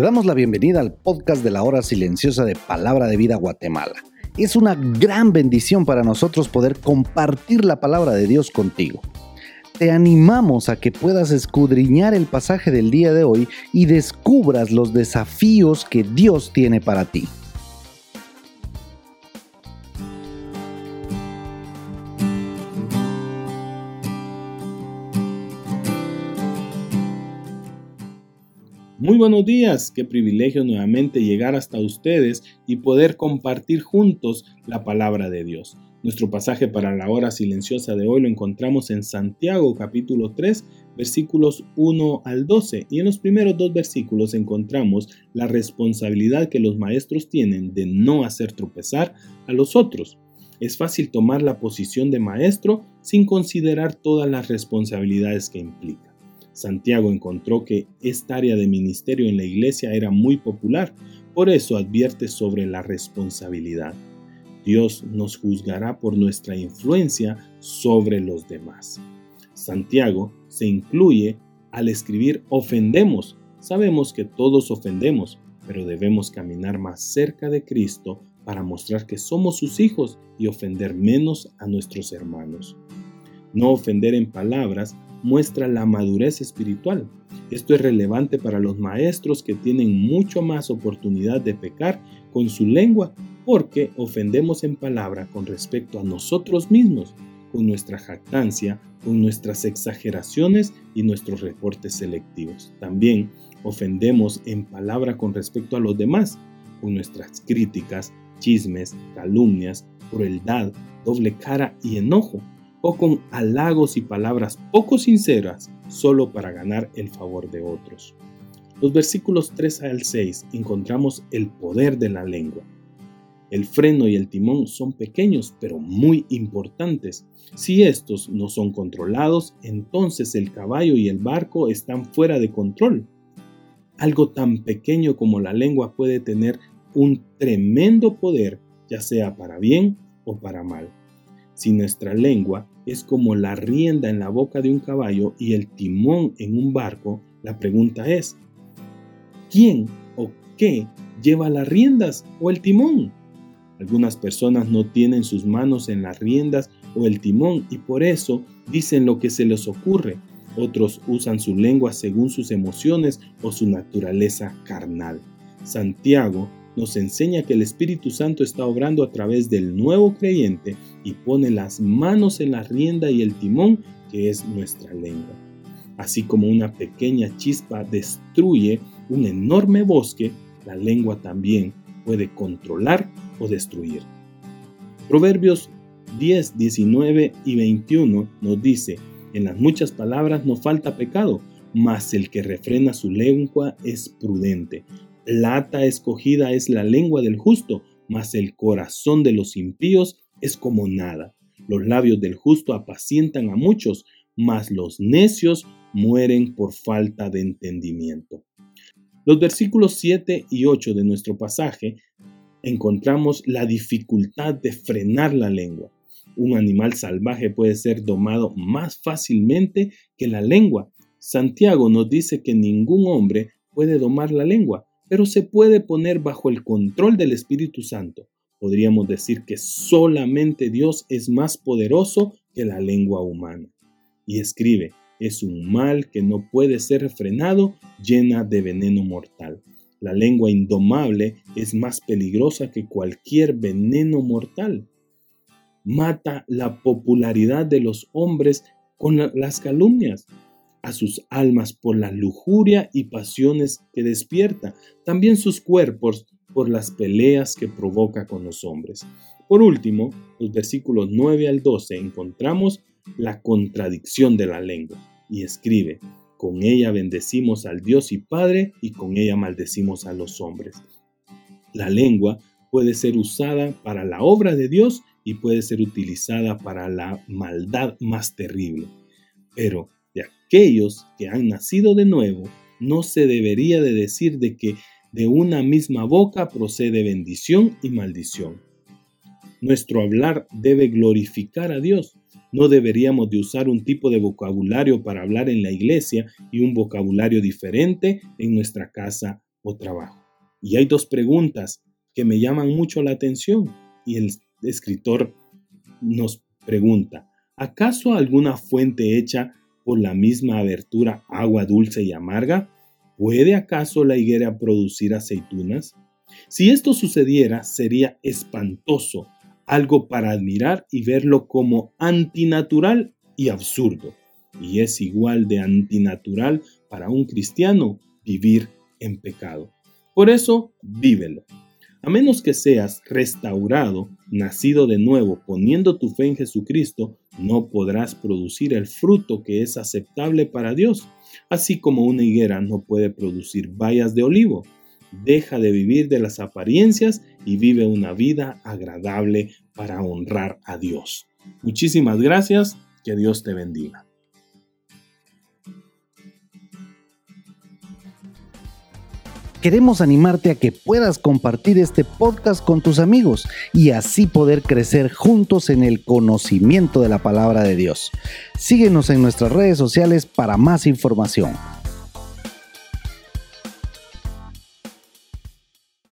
damos la bienvenida al podcast de la hora silenciosa de Palabra de Vida Guatemala. Es una gran bendición para nosotros poder compartir la palabra de Dios contigo. Te animamos a que puedas escudriñar el pasaje del día de hoy y descubras los desafíos que Dios tiene para ti. Muy buenos días, qué privilegio nuevamente llegar hasta ustedes y poder compartir juntos la palabra de Dios. Nuestro pasaje para la hora silenciosa de hoy lo encontramos en Santiago capítulo 3 versículos 1 al 12 y en los primeros dos versículos encontramos la responsabilidad que los maestros tienen de no hacer tropezar a los otros. Es fácil tomar la posición de maestro sin considerar todas las responsabilidades que implica. Santiago encontró que esta área de ministerio en la iglesia era muy popular, por eso advierte sobre la responsabilidad. Dios nos juzgará por nuestra influencia sobre los demás. Santiago se incluye al escribir ofendemos. Sabemos que todos ofendemos, pero debemos caminar más cerca de Cristo para mostrar que somos sus hijos y ofender menos a nuestros hermanos. No ofender en palabras muestra la madurez espiritual. Esto es relevante para los maestros que tienen mucho más oportunidad de pecar con su lengua porque ofendemos en palabra con respecto a nosotros mismos, con nuestra jactancia, con nuestras exageraciones y nuestros reportes selectivos. También ofendemos en palabra con respecto a los demás, con nuestras críticas, chismes, calumnias, crueldad, doble cara y enojo o con halagos y palabras poco sinceras solo para ganar el favor de otros. Los versículos 3 al 6 encontramos el poder de la lengua. El freno y el timón son pequeños pero muy importantes. Si estos no son controlados, entonces el caballo y el barco están fuera de control. Algo tan pequeño como la lengua puede tener un tremendo poder, ya sea para bien o para mal. Si nuestra lengua es como la rienda en la boca de un caballo y el timón en un barco, la pregunta es, ¿quién o qué lleva las riendas o el timón? Algunas personas no tienen sus manos en las riendas o el timón y por eso dicen lo que se les ocurre. Otros usan su lengua según sus emociones o su naturaleza carnal. Santiago nos enseña que el Espíritu Santo está obrando a través del nuevo creyente y pone las manos en la rienda y el timón que es nuestra lengua. Así como una pequeña chispa destruye un enorme bosque, la lengua también puede controlar o destruir. Proverbios 10, 19 y 21 nos dice, en las muchas palabras no falta pecado, mas el que refrena su lengua es prudente. Plata escogida es la lengua del justo, mas el corazón de los impíos es como nada. Los labios del justo apacientan a muchos, mas los necios mueren por falta de entendimiento. Los versículos 7 y 8 de nuestro pasaje encontramos la dificultad de frenar la lengua. Un animal salvaje puede ser domado más fácilmente que la lengua. Santiago nos dice que ningún hombre puede domar la lengua, pero se puede poner bajo el control del Espíritu Santo. Podríamos decir que solamente Dios es más poderoso que la lengua humana. Y escribe, es un mal que no puede ser refrenado, llena de veneno mortal. La lengua indomable es más peligrosa que cualquier veneno mortal. Mata la popularidad de los hombres con las calumnias a sus almas por la lujuria y pasiones que despierta, también sus cuerpos por las peleas que provoca con los hombres. Por último, los versículos 9 al 12 encontramos la contradicción de la lengua y escribe, con ella bendecimos al Dios y Padre y con ella maldecimos a los hombres. La lengua puede ser usada para la obra de Dios y puede ser utilizada para la maldad más terrible. Pero aquellos que han nacido de nuevo, no se debería de decir de que de una misma boca procede bendición y maldición. Nuestro hablar debe glorificar a Dios. No deberíamos de usar un tipo de vocabulario para hablar en la iglesia y un vocabulario diferente en nuestra casa o trabajo? Y hay dos preguntas que me llaman mucho la atención y el escritor nos pregunta, ¿acaso alguna fuente hecha la misma abertura agua dulce y amarga? ¿Puede acaso la higuera producir aceitunas? Si esto sucediera, sería espantoso, algo para admirar y verlo como antinatural y absurdo. Y es igual de antinatural para un cristiano vivir en pecado. Por eso, vívelo. A menos que seas restaurado, nacido de nuevo, poniendo tu fe en Jesucristo, no podrás producir el fruto que es aceptable para Dios, así como una higuera no puede producir bayas de olivo. Deja de vivir de las apariencias y vive una vida agradable para honrar a Dios. Muchísimas gracias, que Dios te bendiga. Queremos animarte a que puedas compartir este podcast con tus amigos y así poder crecer juntos en el conocimiento de la palabra de Dios. Síguenos en nuestras redes sociales para más información.